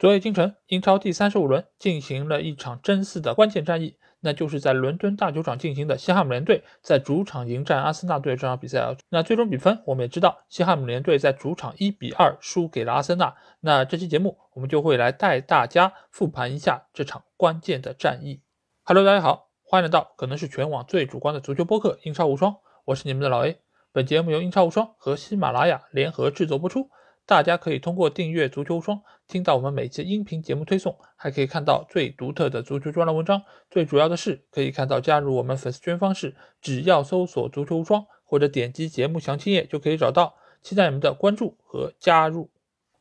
昨夜今晨，英超第三十五轮进行了一场争四的关键战役，那就是在伦敦大球场进行的西汉姆联队在主场迎战阿森纳队这场比赛啊。那最终比分我们也知道，西汉姆联队在主场一比二输给了阿森纳。那这期节目我们就会来带大家复盘一下这场关键的战役。Hello，大家好，欢迎来到可能是全网最主观的足球播客《英超无双》，我是你们的老 A。本节目由英超无双和喜马拉雅联合制作播出。大家可以通过订阅足球无双听到我们每期音频节目推送，还可以看到最独特的足球专栏文章。最主要的是，可以看到加入我们粉丝圈方式，只要搜索足球无双或者点击节目详情页就可以找到。期待你们的关注和加入。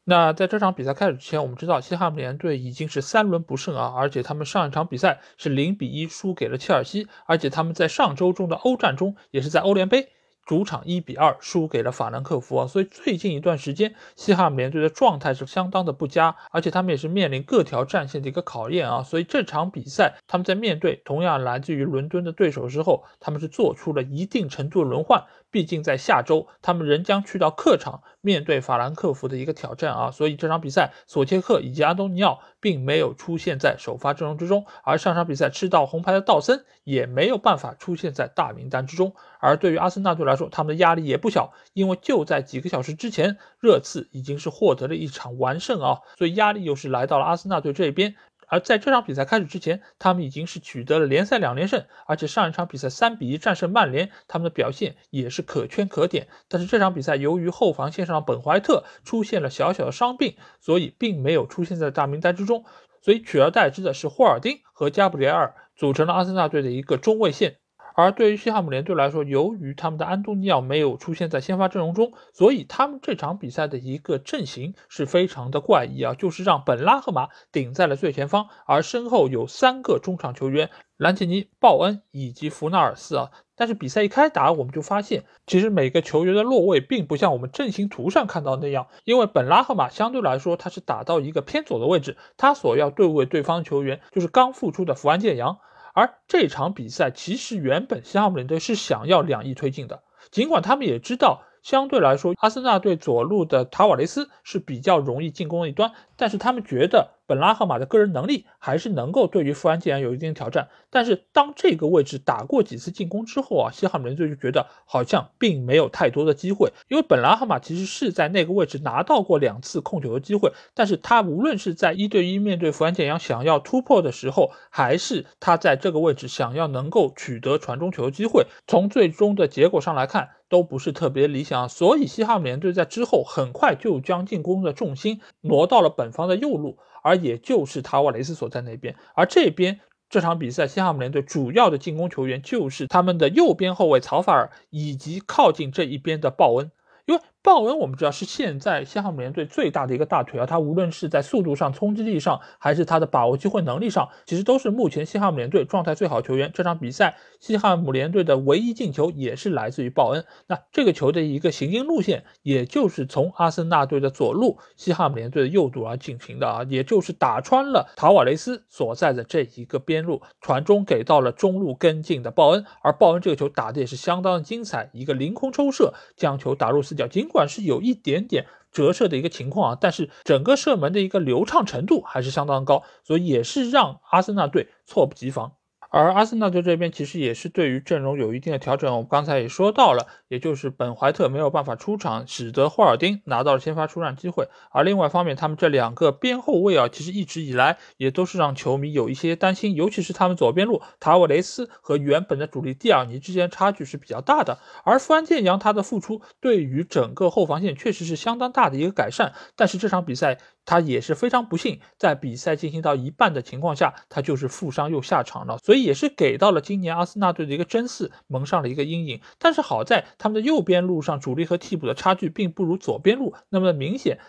那在这场比赛开始之前，我们知道西汉姆联队已经是三轮不胜啊，而且他们上一场比赛是零比一输给了切尔西，而且他们在上周中的欧战中也是在欧联杯。主场一比二输给了法兰克福啊，所以最近一段时间西汉姆联队的状态是相当的不佳，而且他们也是面临各条战线的一个考验啊，所以这场比赛他们在面对同样来自于伦敦的对手之后，他们是做出了一定程度的轮换，毕竟在下周他们仍将去到客场面对法兰克福的一个挑战啊，所以这场比赛索切克以及安东尼奥并没有出现在首发阵容之中，而上场比赛吃到红牌的道森也没有办法出现在大名单之中，而对于阿森纳队来说，他们的压力也不小，因为就在几个小时之前，热刺已经是获得了一场完胜啊，所以压力又是来到了阿森纳队这边。而在这场比赛开始之前，他们已经是取得了联赛两连胜，而且上一场比赛三比一战胜曼联，他们的表现也是可圈可点。但是这场比赛由于后防线上本怀特出现了小小的伤病，所以并没有出现在大名单之中，所以取而代之的是霍尔丁和加布里埃尔组成了阿森纳队的一个中卫线。而对于西汉姆联队来说，由于他们的安东尼奥没有出现在先发阵容中，所以他们这场比赛的一个阵型是非常的怪异啊，就是让本拉赫马顶在了最前方，而身后有三个中场球员兰奇尼、鲍恩以及弗纳尔斯啊。但是比赛一开打，我们就发现，其实每个球员的落位并不像我们阵型图上看到那样，因为本拉赫马相对来说他是打到一个偏左的位置，他所要对位对方球员就是刚复出的福安建阳。而这场比赛其实原本西汉姆联队是想要两翼推进的，尽管他们也知道。相对来说，阿森纳队左路的塔瓦雷斯是比较容易进攻的一端，但是他们觉得本拉赫马的个人能力还是能够对于富安健洋有一定挑战。但是当这个位置打过几次进攻之后啊，西汉姆联队就觉得好像并没有太多的机会，因为本拉赫马其实是在那个位置拿到过两次控球的机会，但是他无论是在一对一面对富安健洋想要突破的时候，还是他在这个位置想要能够取得传中球的机会，从最终的结果上来看。都不是特别理想，所以西汉姆联队在之后很快就将进攻的重心挪到了本方的右路，而也就是塔瓦雷斯所在那边。而这边这场比赛，西汉姆联队主要的进攻球员就是他们的右边后卫曹法尔以及靠近这一边的鲍恩。因为鲍恩我们知道是现在西汉姆联队最大的一个大腿啊，他无论是在速度上、冲击力上，还是他的把握机会能力上，其实都是目前西汉姆联队状态最好球员。这场比赛西汉姆联队的唯一进球也是来自于鲍恩。那这个球的一个行进路线，也就是从阿森纳队的左路西汉姆联队的右路而进行的啊，也就是打穿了塔瓦雷斯所在的这一个边路，传中给到了中路跟进的鲍恩，而鲍恩这个球打的也是相当的精彩，一个凌空抽射将球打入死角，尽管管是有一点点折射的一个情况啊，但是整个射门的一个流畅程度还是相当高，所以也是让阿森纳队措不及防。而阿森纳队这边其实也是对于阵容有一定的调整，我们刚才也说到了，也就是本怀特没有办法出场，使得霍尔丁拿到了先发出战机会。而另外一方面，他们这两个边后卫啊，其实一直以来也都是让球迷有一些担心，尤其是他们左边路塔瓦雷斯和原本的主力蒂尔尼之间差距是比较大的。而富安健洋他的复出对于整个后防线确实是相当大的一个改善，但是这场比赛。他也是非常不幸，在比赛进行到一半的情况下，他就是负伤又下场了，所以也是给到了今年阿森纳队的一个争四蒙上了一个阴影。但是好在他们的右边路上主力和替补的差距并不如左边路那么明显，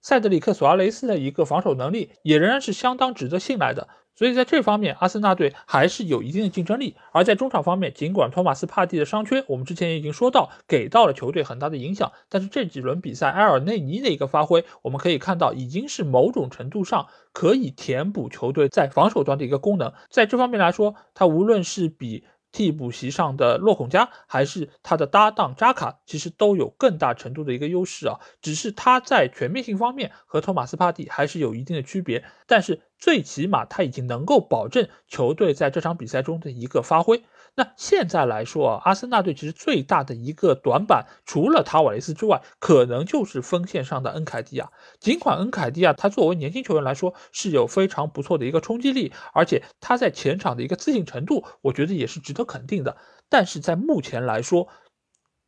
塞德里克·索阿雷斯的一个防守能力也仍然是相当值得信赖的。所以在这方面，阿森纳队还是有一定的竞争力。而在中场方面，尽管托马斯帕蒂的伤缺，我们之前已经说到，给到了球队很大的影响。但是这几轮比赛，埃尔内尼的一个发挥，我们可以看到，已经是某种程度上可以填补球队在防守端的一个功能。在这方面来说，他无论是比替补席上的洛孔加，还是他的搭档扎卡，其实都有更大程度的一个优势啊。只是他在全面性方面和托马斯帕蒂还是有一定的区别，但是最起码他已经能够保证球队在这场比赛中的一个发挥。那现在来说啊，阿森纳队其实最大的一个短板，除了塔瓦雷斯之外，可能就是锋线上的恩凯蒂亚。尽管恩凯蒂亚他作为年轻球员来说是有非常不错的一个冲击力，而且他在前场的一个自信程度，我觉得也是值得肯定的。但是在目前来说，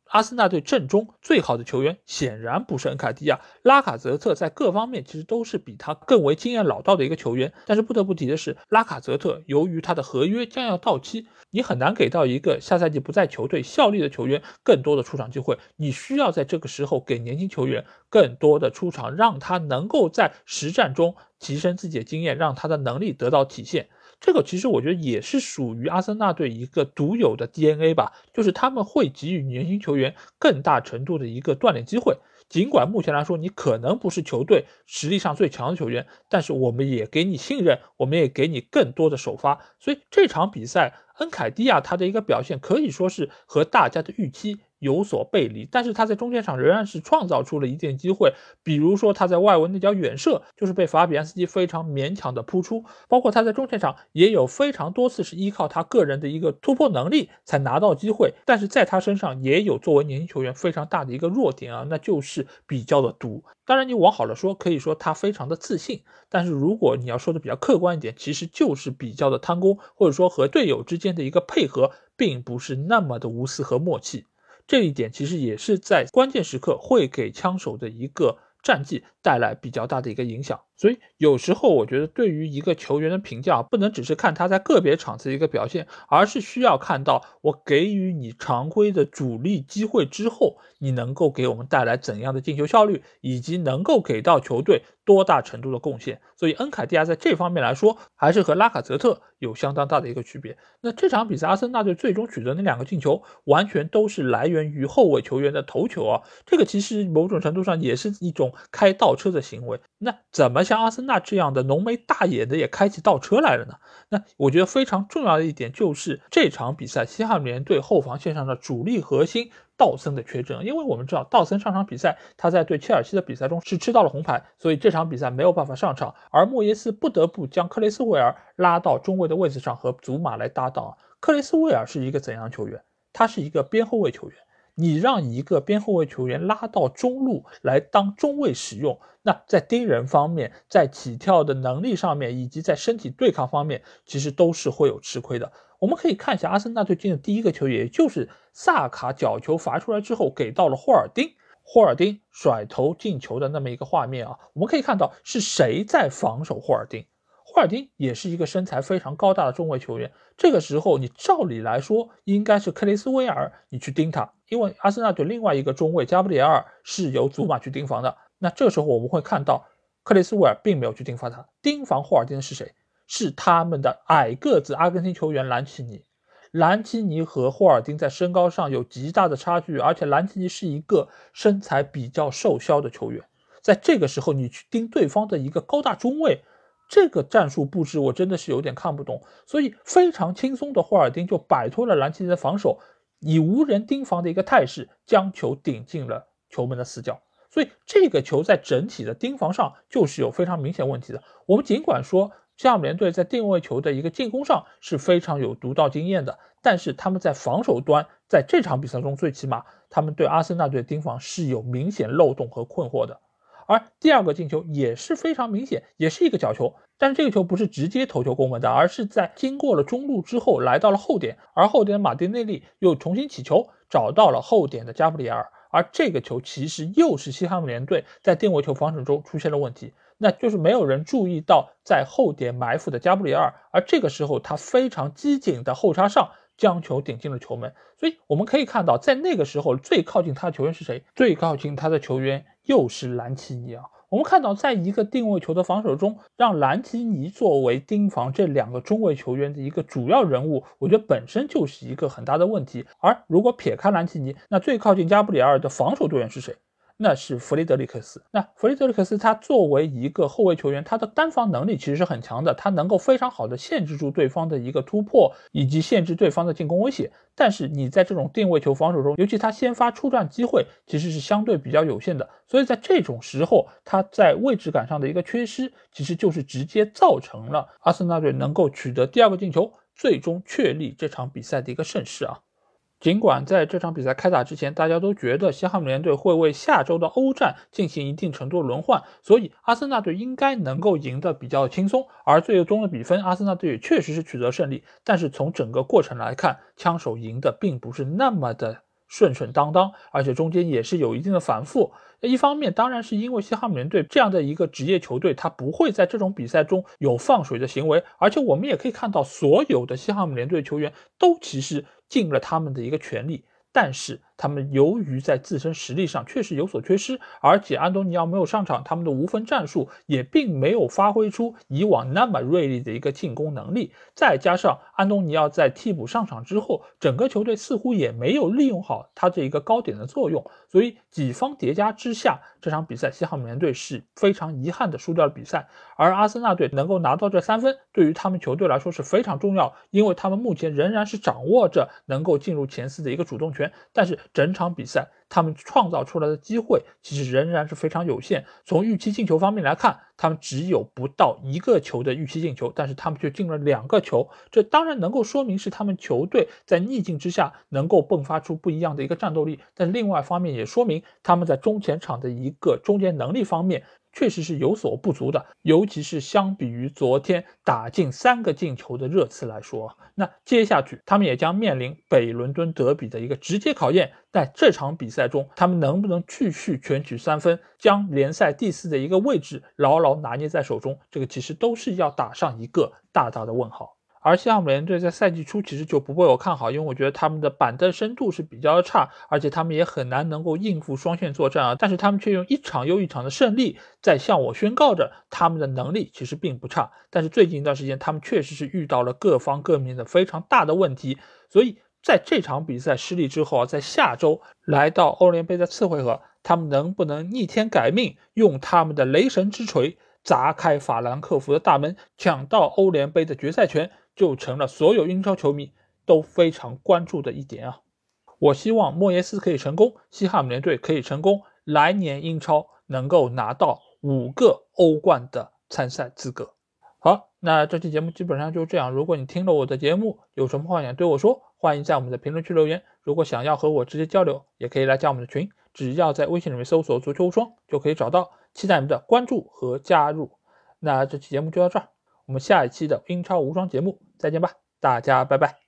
阿森纳队阵中最好的球员显然不是恩卡迪亚，拉卡泽特在各方面其实都是比他更为经验老道的一个球员。但是不得不提的是，拉卡泽特由于他的合约将要到期，你很难给到一个下赛季不在球队效力的球员更多的出场机会。你需要在这个时候给年轻球员更多的出场，让他能够在实战中提升自己的经验，让他的能力得到体现。这个其实我觉得也是属于阿森纳队一个独有的 DNA 吧，就是他们会给予年轻球员更大程度的一个锻炼机会。尽管目前来说你可能不是球队实力上最强的球员，但是我们也给你信任，我们也给你更多的首发。所以这场比赛，恩凯蒂亚他的一个表现可以说是和大家的预期。有所背离，但是他在中间场仍然是创造出了一定机会，比如说他在外围那脚远射就是被法比安斯基非常勉强的扑出，包括他在中线场也有非常多次是依靠他个人的一个突破能力才拿到机会，但是在他身上也有作为年轻球员非常大的一个弱点啊，那就是比较的毒。当然你往好了说，可以说他非常的自信，但是如果你要说的比较客观一点，其实就是比较的贪功，或者说和队友之间的一个配合并不是那么的无私和默契。这一点其实也是在关键时刻会给枪手的一个战绩带来比较大的一个影响，所以有时候我觉得对于一个球员的评价，不能只是看他在个别场次的一个表现，而是需要看到我给予你常规的主力机会之后，你能够给我们带来怎样的进球效率，以及能够给到球队。多大程度的贡献？所以恩凯蒂亚在这方面来说，还是和拉卡泽特有相当大的一个区别。那这场比赛，阿森纳队最终取得那两个进球，完全都是来源于后卫球员的头球啊！这个其实某种程度上也是一种开倒车的行为。那怎么像阿森纳这样的浓眉大眼的也开起倒车来了呢？那我觉得非常重要的一点就是这场比赛，西汉姆联队后防线上的主力核心。道森的缺阵，因为我们知道道森上场比赛，他在对切尔西的比赛中是吃到了红牌，所以这场比赛没有办法上场，而莫耶斯不得不将克雷斯威尔拉到中卫的位置上和祖马来搭档。克雷斯威尔是一个怎样球员？他是一个边后卫球员，你让一个边后卫球员拉到中路来当中卫使用，那在盯人方面，在起跳的能力上面，以及在身体对抗方面，其实都是会有吃亏的。我们可以看一下阿森纳最近的第一个球，也就是萨卡角球罚出来之后给到了霍尔丁，霍尔丁甩头进球的那么一个画面啊。我们可以看到是谁在防守霍尔丁，霍尔丁也是一个身材非常高大的中卫球员。这个时候你照理来说应该是克雷斯威尔你去盯他，因为阿森纳队另外一个中卫加布里埃尔是由祖马去盯防的。那这时候我们会看到克雷斯威尔并没有去盯防他，盯防霍尔丁的是谁？是他们的矮个子阿根廷球员兰奇尼，兰奇尼和霍尔丁在身高上有极大的差距，而且兰奇尼是一个身材比较瘦削的球员，在这个时候你去盯对方的一个高大中卫，这个战术布置我真的是有点看不懂，所以非常轻松的霍尔丁就摆脱了兰奇尼的防守，以无人盯防的一个态势将球顶进了球门的死角，所以这个球在整体的盯防上就是有非常明显问题的。我们尽管说。西汉姆联队在定位球的一个进攻上是非常有独到经验的，但是他们在防守端，在这场比赛中，最起码他们对阿森纳队盯防是有明显漏洞和困惑的。而第二个进球也是非常明显，也是一个角球，但是这个球不是直接头球攻门的，而是在经过了中路之后来到了后点，而后点的马丁内利又重新起球找到了后点的加布里尔，而这个球其实又是西汉姆联队在定位球防守中出现了问题。那就是没有人注意到在后点埋伏的加布里尔，而这个时候他非常机警的后插上将球顶进了球门。所以我们可以看到，在那个时候最靠近他的球员是谁？最靠近他的球员又是兰奇尼啊。我们看到，在一个定位球的防守中，让兰奇尼作为盯防这两个中卫球员的一个主要人物，我觉得本身就是一个很大的问题。而如果撇开兰奇尼，那最靠近加布里埃尔的防守队员是谁？那是弗雷德里克斯。那弗雷德里克斯他作为一个后卫球员，他的单防能力其实是很强的，他能够非常好的限制住对方的一个突破，以及限制对方的进攻威胁。但是你在这种定位球防守中，尤其他先发出战机会其实是相对比较有限的，所以在这种时候，他在位置感上的一个缺失，其实就是直接造成了阿森纳队能够取得第二个进球，最终确立这场比赛的一个胜势啊。尽管在这场比赛开打之前，大家都觉得西汉姆联队会为下周的欧战进行一定程度轮换，所以阿森纳队应该能够赢得比较轻松。而最终的比分，阿森纳队也确实是取得胜利。但是从整个过程来看，枪手赢的并不是那么的顺顺当当，而且中间也是有一定的反复。一方面，当然是因为西汉姆联队这样的一个职业球队，他不会在这种比赛中有放水的行为。而且我们也可以看到，所有的西汉姆联队球员都其实。尽了他们的一个全力，但是。他们由于在自身实力上确实有所缺失，而且安东尼奥没有上场，他们的无分战术也并没有发挥出以往那么锐利的一个进攻能力。再加上安东尼奥在替补上场之后，整个球队似乎也没有利用好他这一个高点的作用，所以几方叠加之下，这场比赛西汉姆联队是非常遗憾的输掉了比赛。而阿森纳队能够拿到这三分，对于他们球队来说是非常重要，因为他们目前仍然是掌握着能够进入前四的一个主动权，但是。整场比赛，他们创造出来的机会其实仍然是非常有限。从预期进球方面来看，他们只有不到一个球的预期进球，但是他们却进了两个球。这当然能够说明是他们球队在逆境之下能够迸发出不一样的一个战斗力。但另外方面也说明他们在中前场的一个终结能力方面。确实是有所不足的，尤其是相比于昨天打进三个进球的热刺来说，那接下去他们也将面临北伦敦德比的一个直接考验。在这场比赛中，他们能不能继续全取三分，将联赛第四的一个位置牢牢拿捏在手中，这个其实都是要打上一个大大的问号。而西汉姆联队在赛季初其实就不被我看好，因为我觉得他们的板凳深度是比较差，而且他们也很难能够应付双线作战啊。但是他们却用一场又一场的胜利在向我宣告着他们的能力其实并不差。但是最近一段时间，他们确实是遇到了各方各面的非常大的问题，所以在这场比赛失利之后啊，在下周来到欧联杯的次回合，他们能不能逆天改命，用他们的雷神之锤砸开法兰克福的大门，抢到欧联杯的决赛权？就成了所有英超球迷都非常关注的一点啊！我希望莫耶斯可以成功，西汉姆联队可以成功，来年英超能够拿到五个欧冠的参赛资格。好，那这期节目基本上就这样。如果你听了我的节目，有什么话想对我说，欢迎在我们的评论区留言。如果想要和我直接交流，也可以来加我们的群，只要在微信里面搜索“足球无双”就可以找到。期待你们的关注和加入。那这期节目就到这儿。我们下一期的英超无双节目再见吧，大家拜拜。